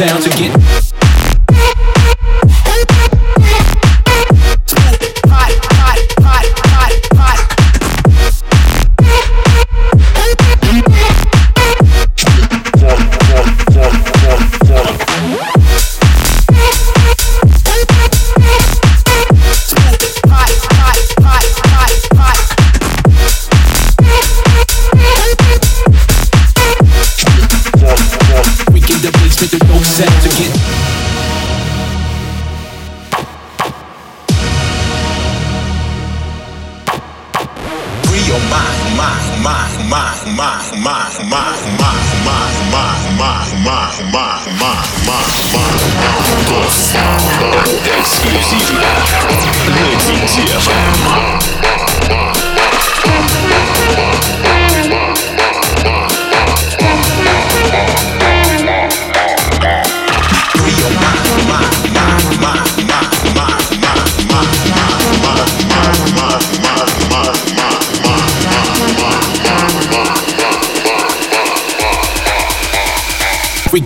Down to get basement, the dope sounds again.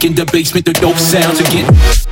In the basement, the dope sounds again.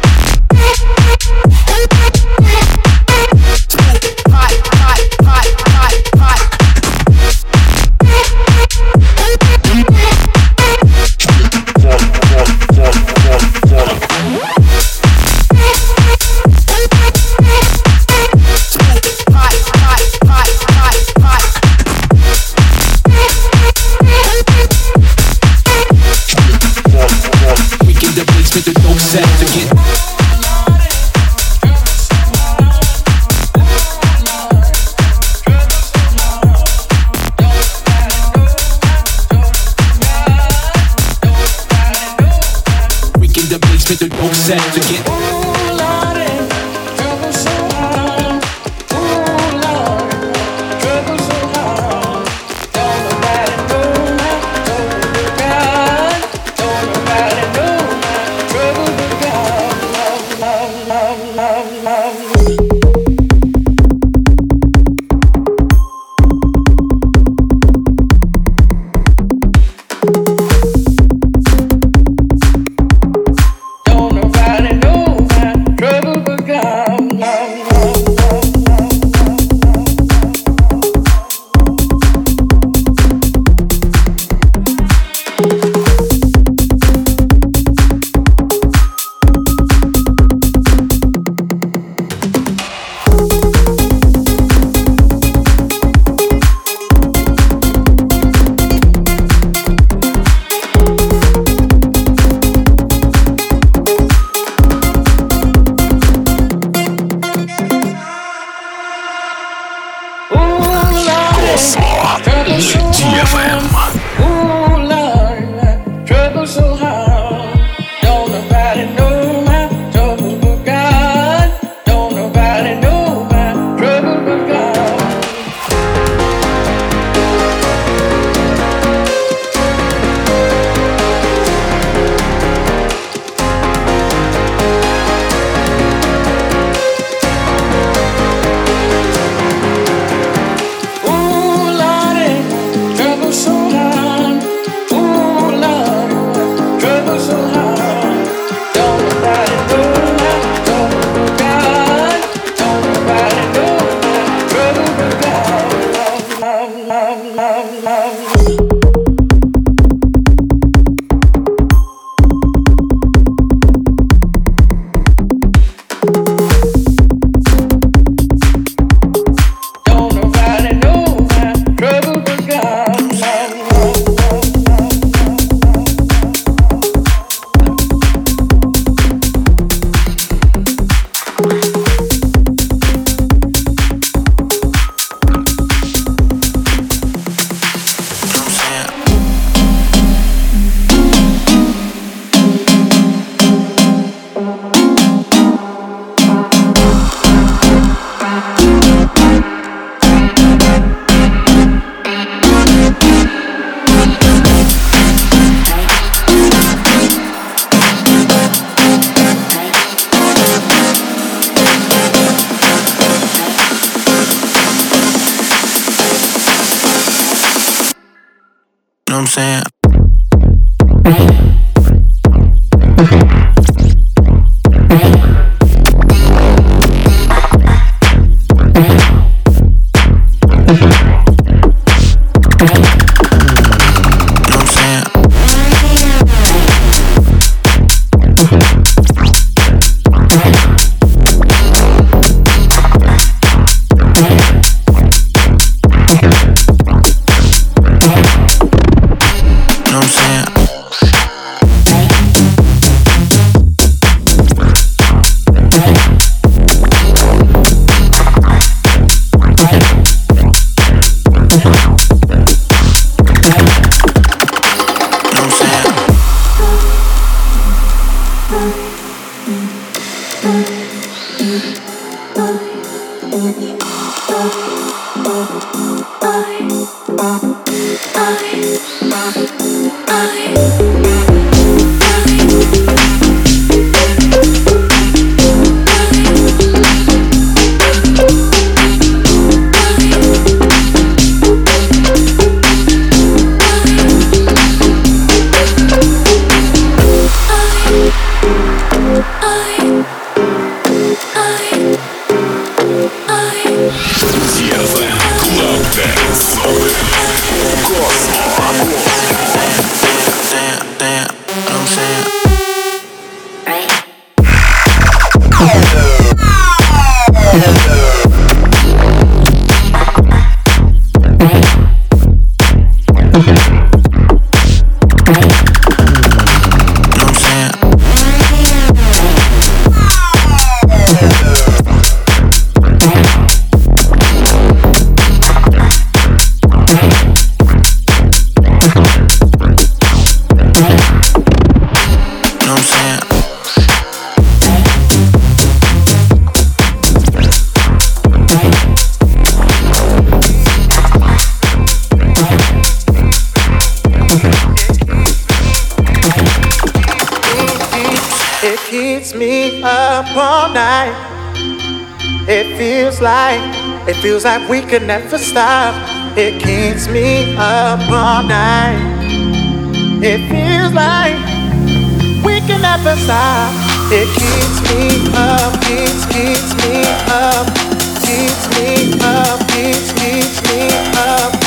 Sounds again. feels like we could never stop. It keeps me up all night. It feels like we can never stop. It keeps me up, keeps, keeps me up, keeps me up, keeps, keeps me up.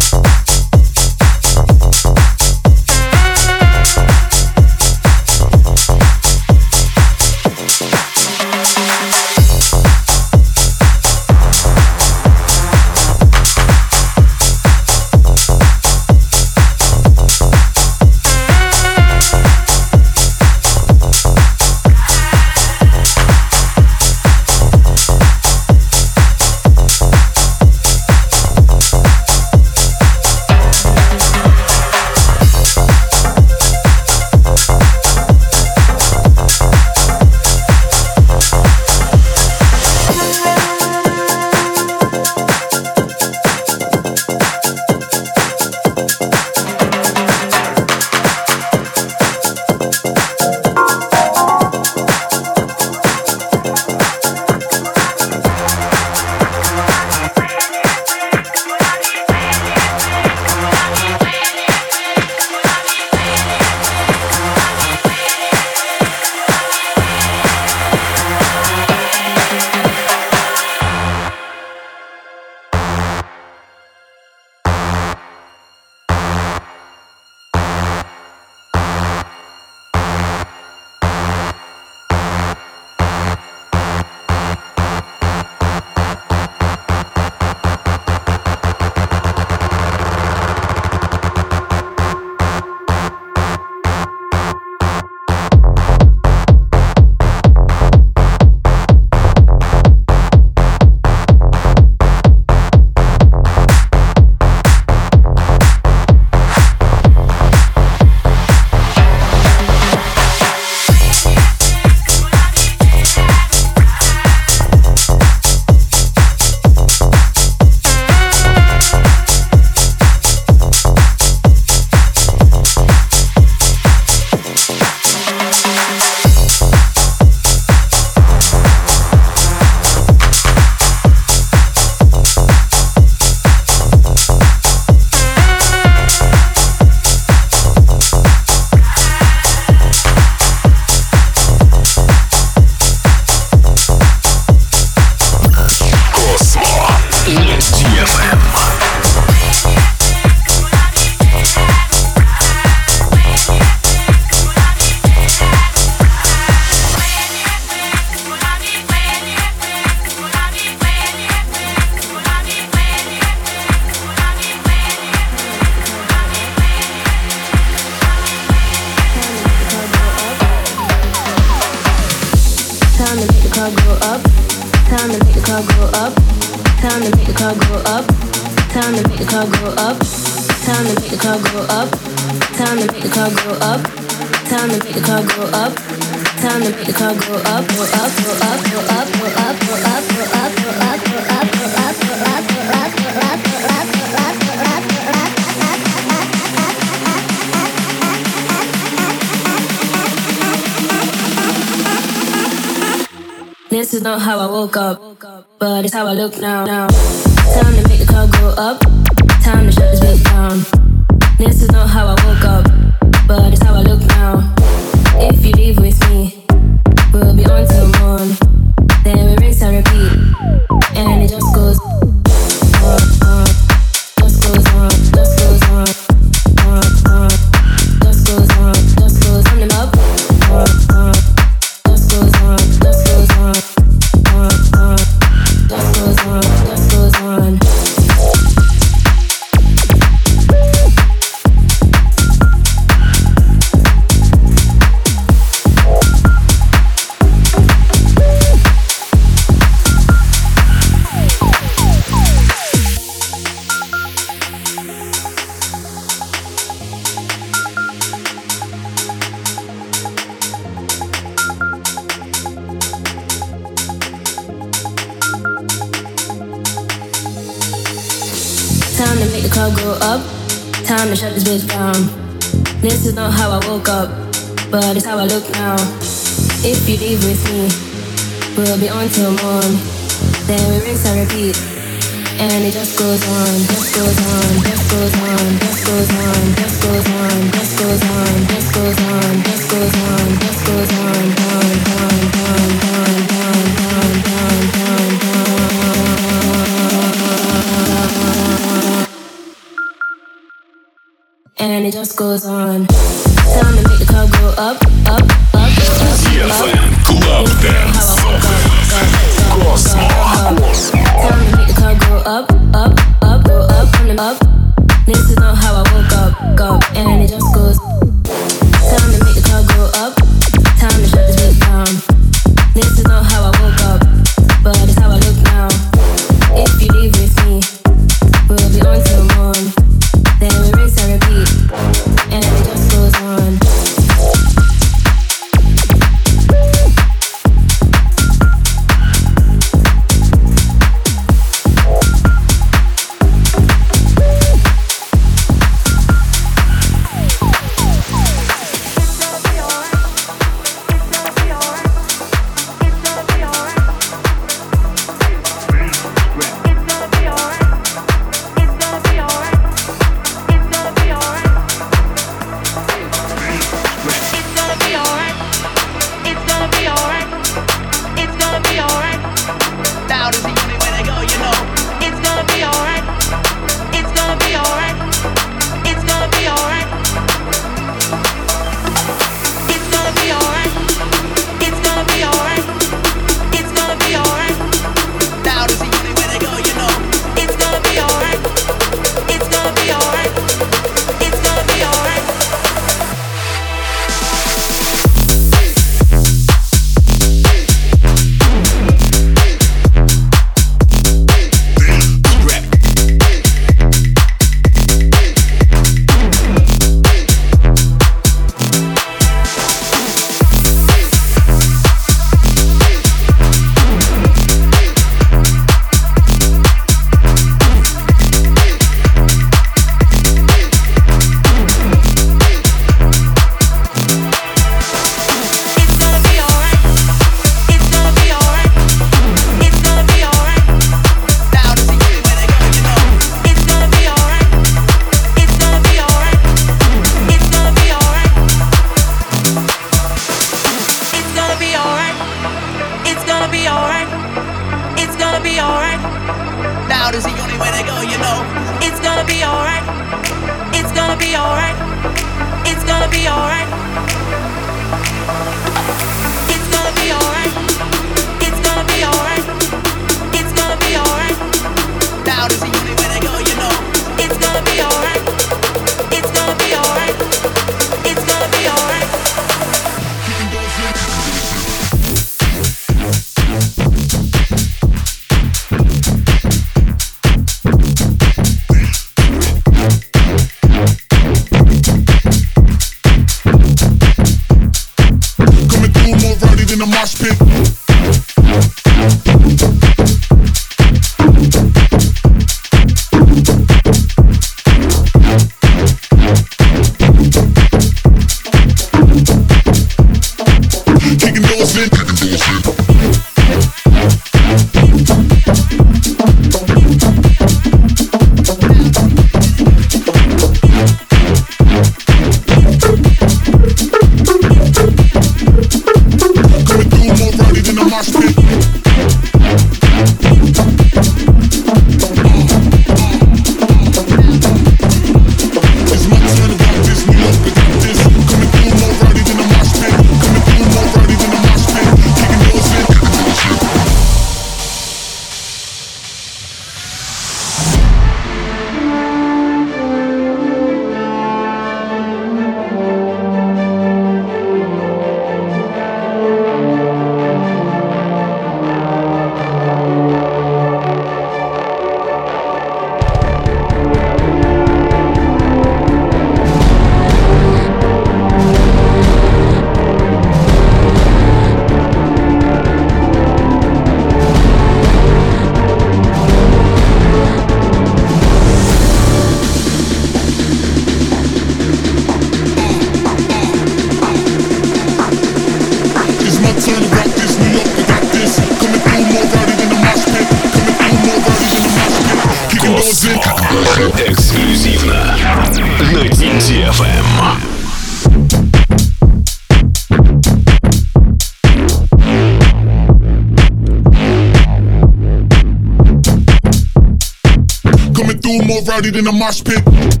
started in a mosh pit.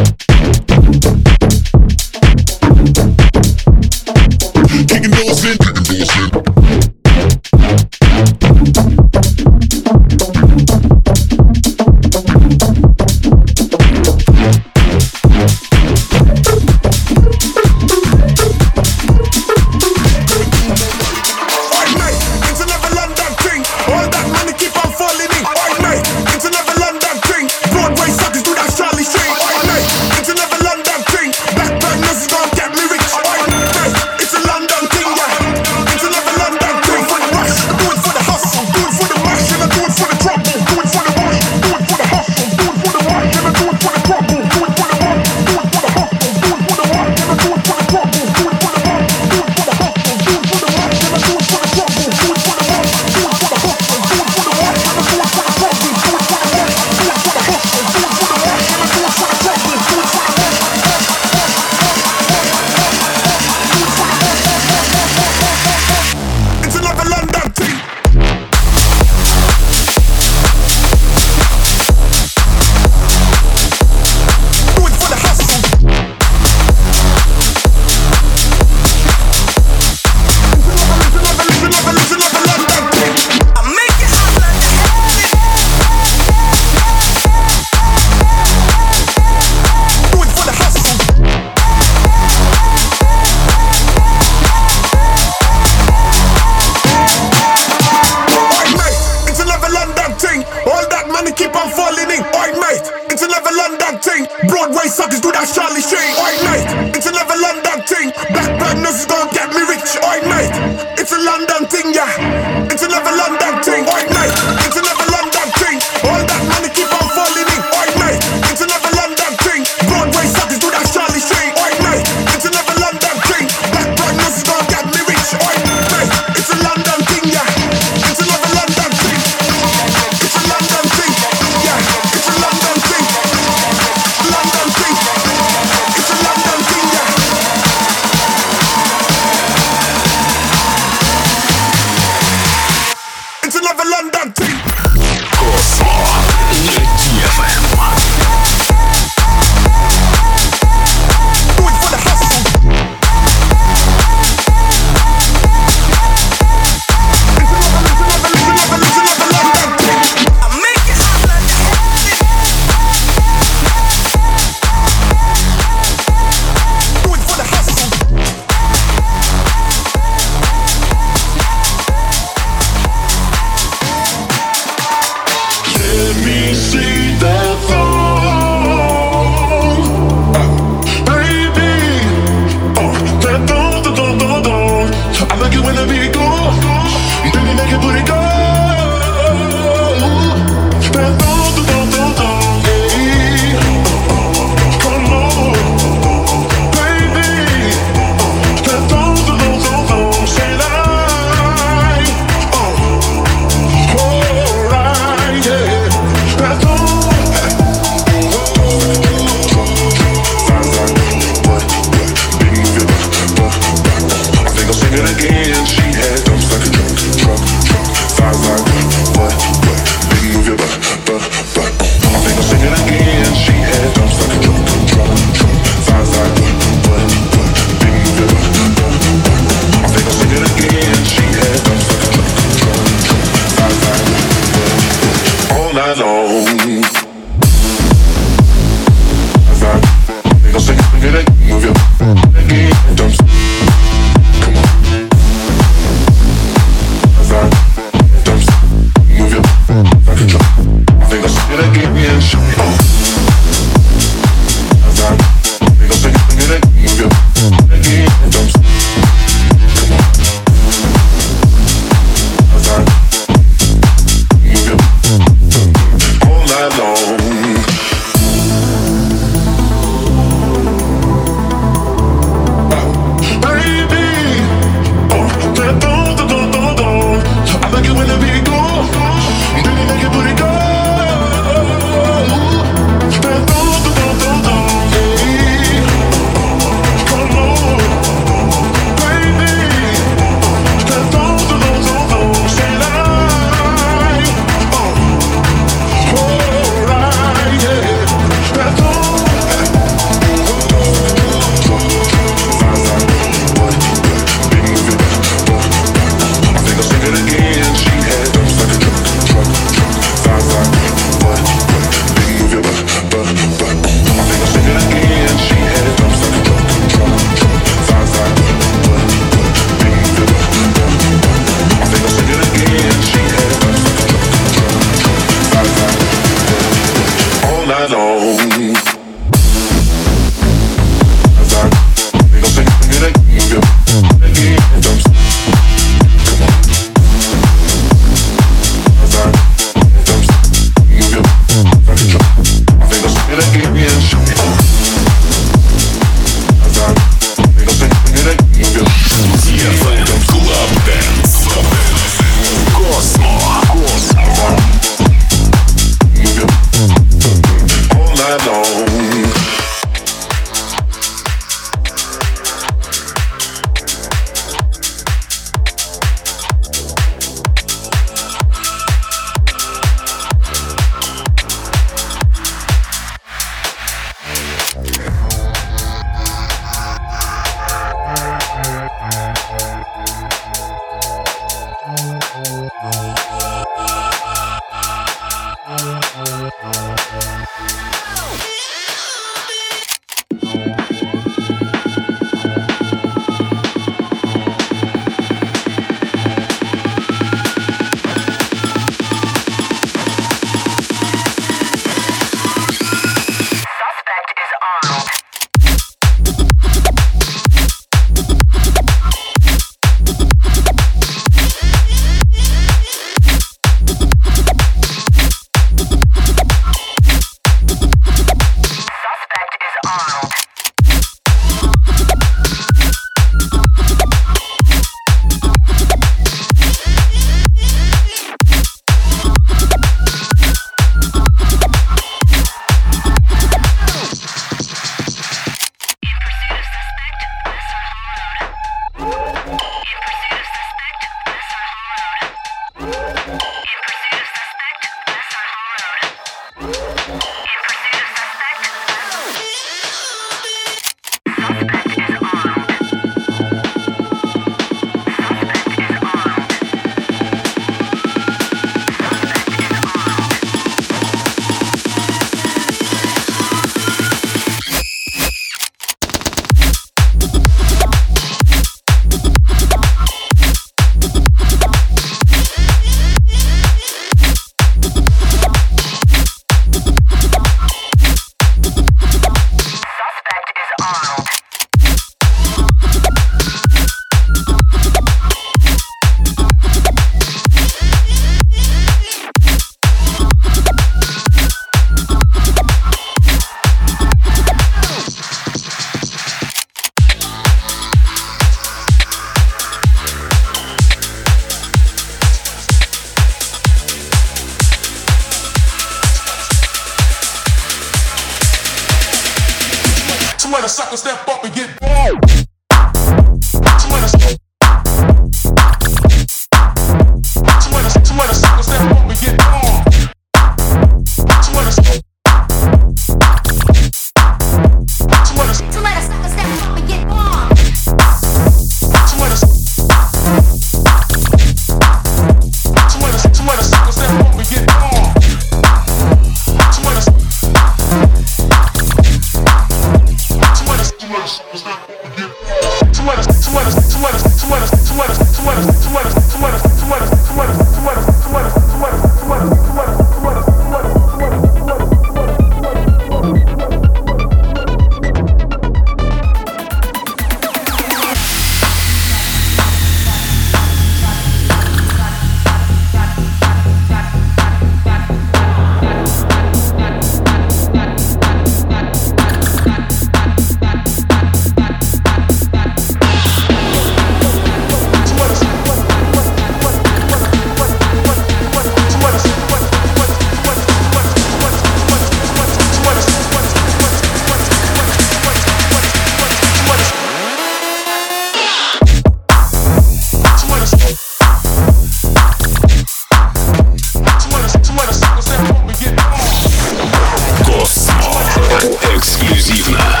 эксклюзивно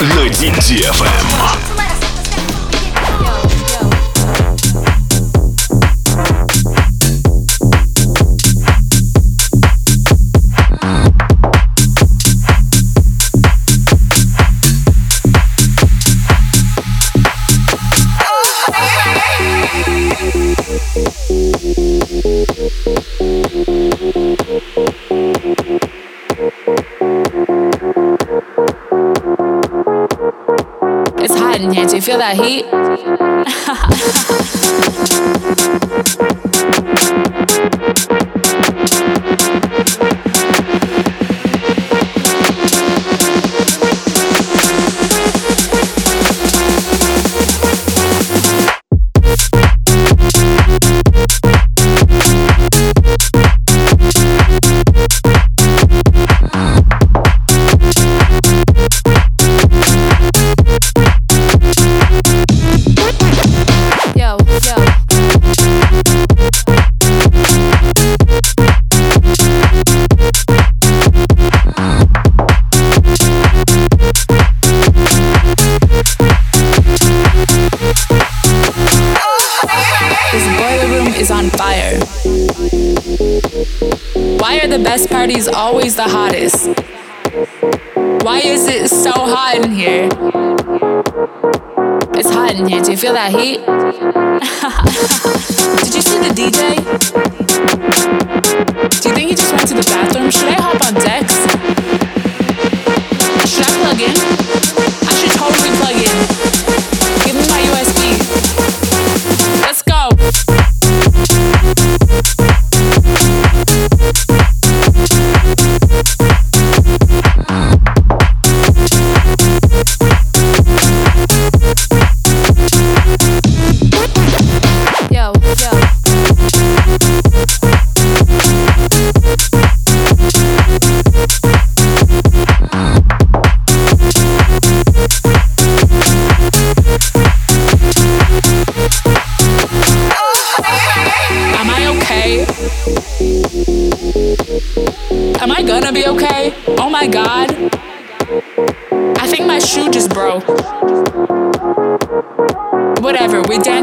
на DTFM. Feel that heat?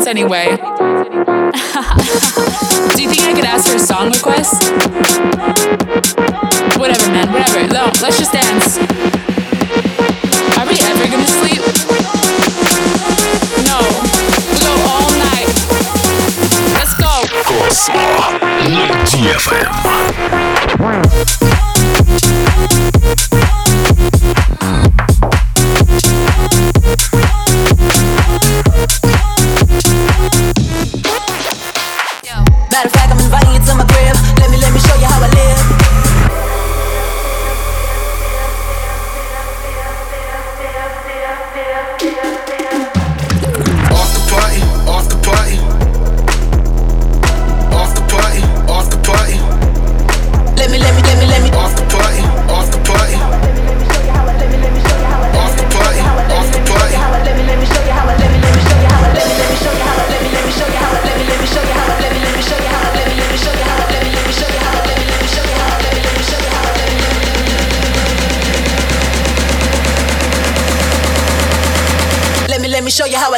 anyway.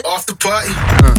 Off the party.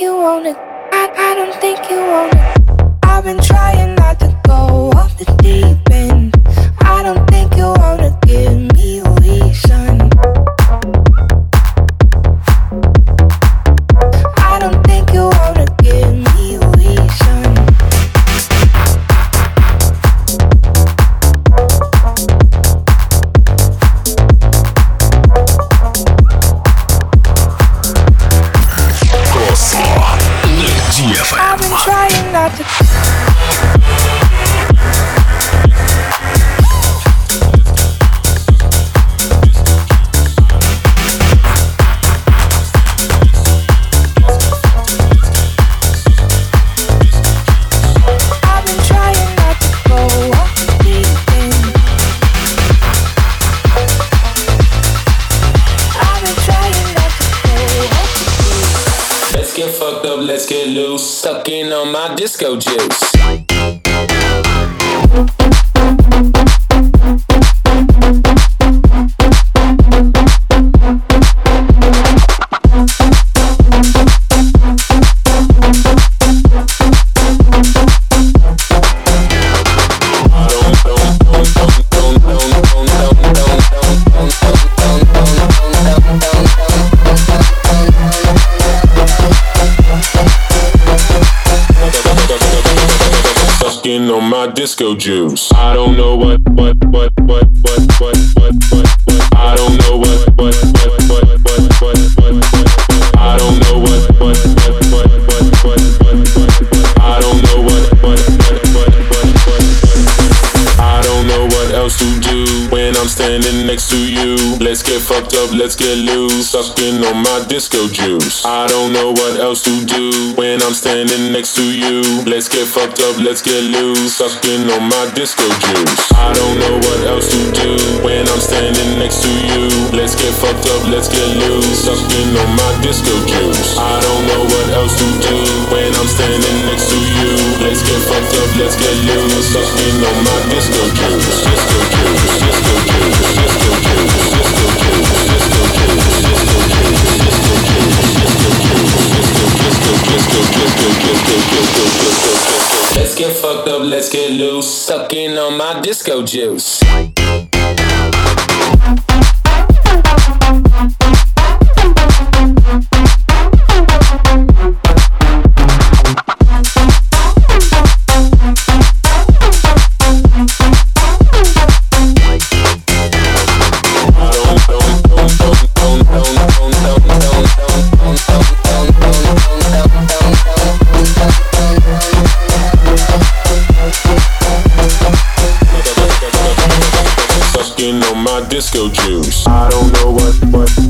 you wanna sucking on my disco juice. I don't know what else to do when I'm standing next to you. Let's get fucked up, let's get loose, sucking on my disco juice. I don't know what else to do when I'm standing next to you. Let's get fucked up, let's get loose, sucking on my disco juice. I don't know what else to do when I'm standing next to you. Let's get fucked up, let's get loose, sucking on my disco juice. Disco juice, disco juice, disco juice, Let's get fucked up, let's get loose, sucking on my disco juice. Disco juice. I don't know what, what,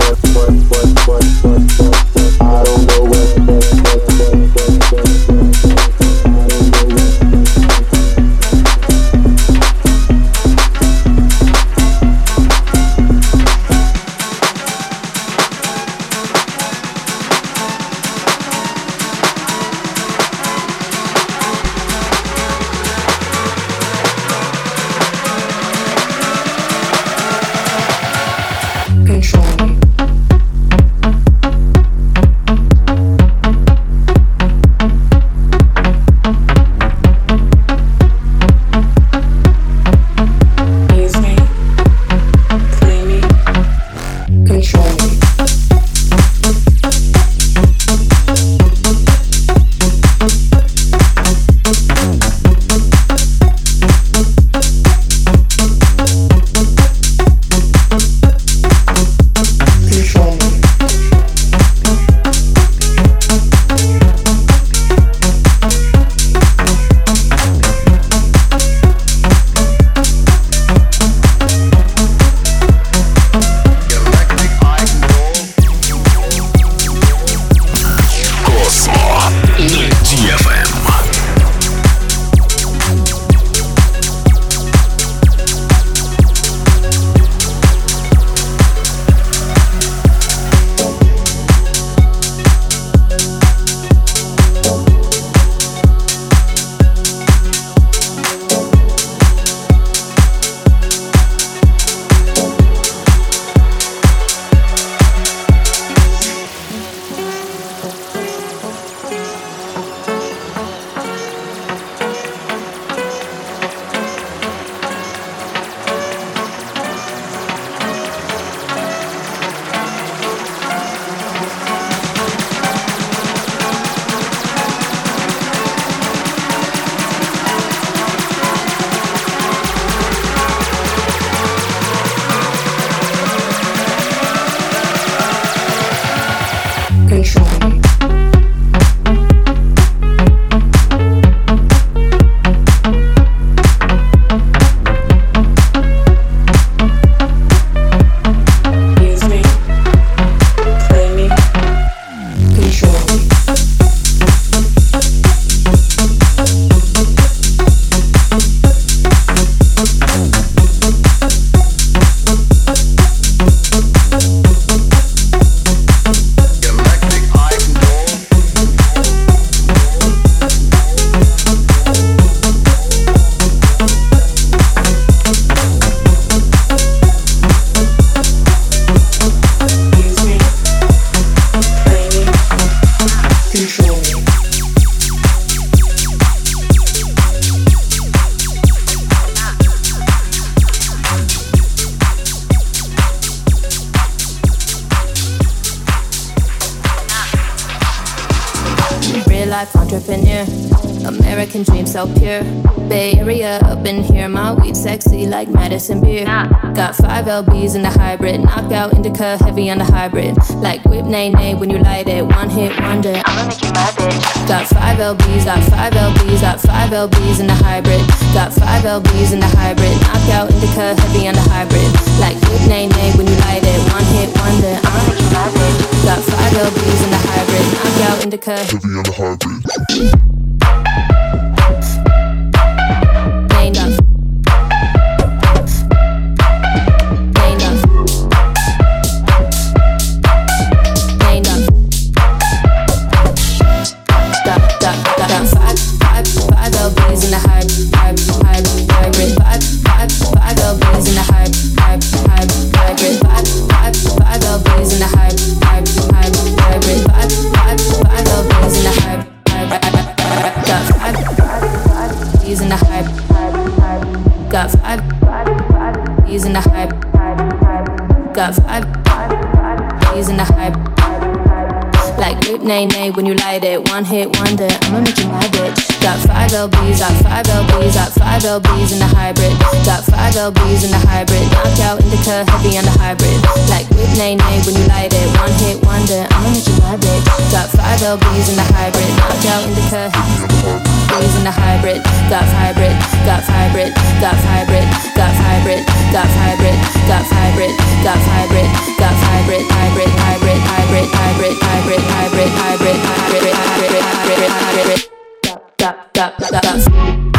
indica heavy the hybrid. Like whip nay nay when you light it, one hit wonder. I'ma make you my bitch. Got five LBs, got five LBs, got five LBs in the hybrid. Got five LBs in the hybrid, knockout indica heavy on the hybrid. Like whip nay nay when you light it, one hit wonder. I'ma make you my bitch. Got five LBs in the hybrid, knockout indica Heavy on the hybrid. Nay nay when you light it, one hit wonder. I'ma make you my bitch. Got five LBs, got five LBs, got five LBs in the hybrid. Got five LBs in the hybrid. Knockout indica heavy on the hybrid. Like with nay nay when you light it, one hit wonder. I'ma make you my bitch. Got five LBs in the hybrid. Knockout indica B's in the hybrid. Got hybrid, got hybrid, got hybrid, got hybrid, got hybrid, got hybrid, got hybrid, got hybrid, hybrid, hybrid, hybrid, hybrid, hybrid, hybrid, hybrid, hybrid, hybrid, hybrid, hybrid. Got, got, got, got. Chained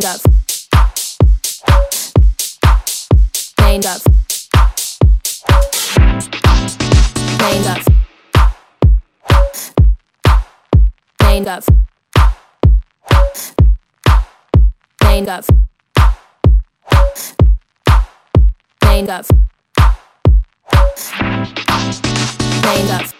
Named up. Named up. Named up. Named up. Named up. Named up. Named up.